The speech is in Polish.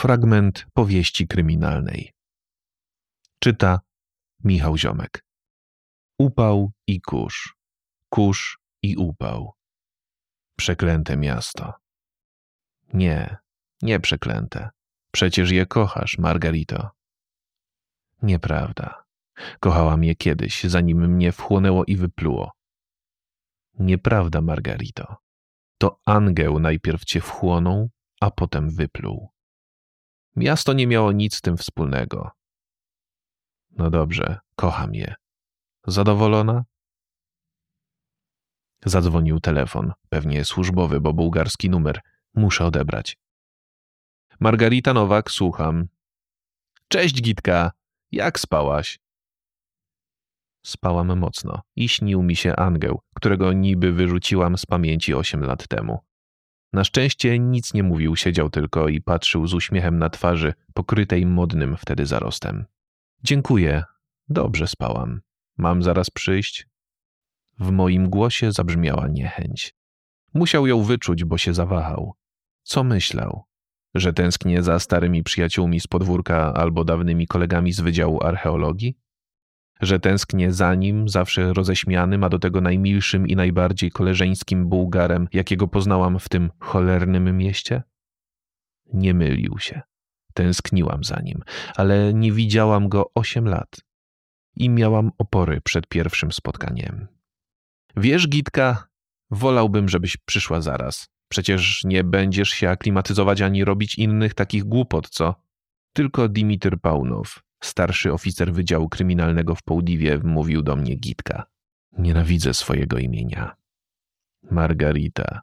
Fragment powieści kryminalnej. Czyta Michał Ziomek. Upał i kurz. Kurz i upał. Przeklęte miasto. Nie, nie przeklęte. Przecież je kochasz, Margarito. Nieprawda. Kochałam je kiedyś, zanim mnie wchłonęło i wypluło. Nieprawda, Margarito. To Angel najpierw cię wchłonął, a potem wypluł. Miasto nie miało nic z tym wspólnego. No dobrze, kocham je. Zadowolona? Zadzwonił telefon, pewnie służbowy, bo bułgarski numer. Muszę odebrać. Margarita Nowak, słucham. Cześć, Gitka. Jak spałaś? Spałam mocno i śnił mi się Angel, którego niby wyrzuciłam z pamięci osiem lat temu. Na szczęście nic nie mówił, siedział tylko i patrzył z uśmiechem na twarzy, pokrytej modnym wtedy zarostem. Dziękuję. Dobrze spałam. Mam zaraz przyjść? W moim głosie zabrzmiała niechęć. Musiał ją wyczuć, bo się zawahał. Co myślał? Że tęsknię za starymi przyjaciółmi z podwórka albo dawnymi kolegami z Wydziału Archeologii? Że tęsknię za nim, zawsze roześmianym, a do tego najmilszym i najbardziej koleżeńskim Bułgarem, jakiego poznałam w tym cholernym mieście? Nie mylił się. Tęskniłam za nim, ale nie widziałam go osiem lat i miałam opory przed pierwszym spotkaniem. Wiesz, Gitka, wolałbym, żebyś przyszła zaraz. Przecież nie będziesz się aklimatyzować ani robić innych takich głupot, co? Tylko Dimitr Paunow, starszy oficer Wydziału Kryminalnego w Połdiwie, mówił do mnie Gitka. Nienawidzę swojego imienia. Margarita.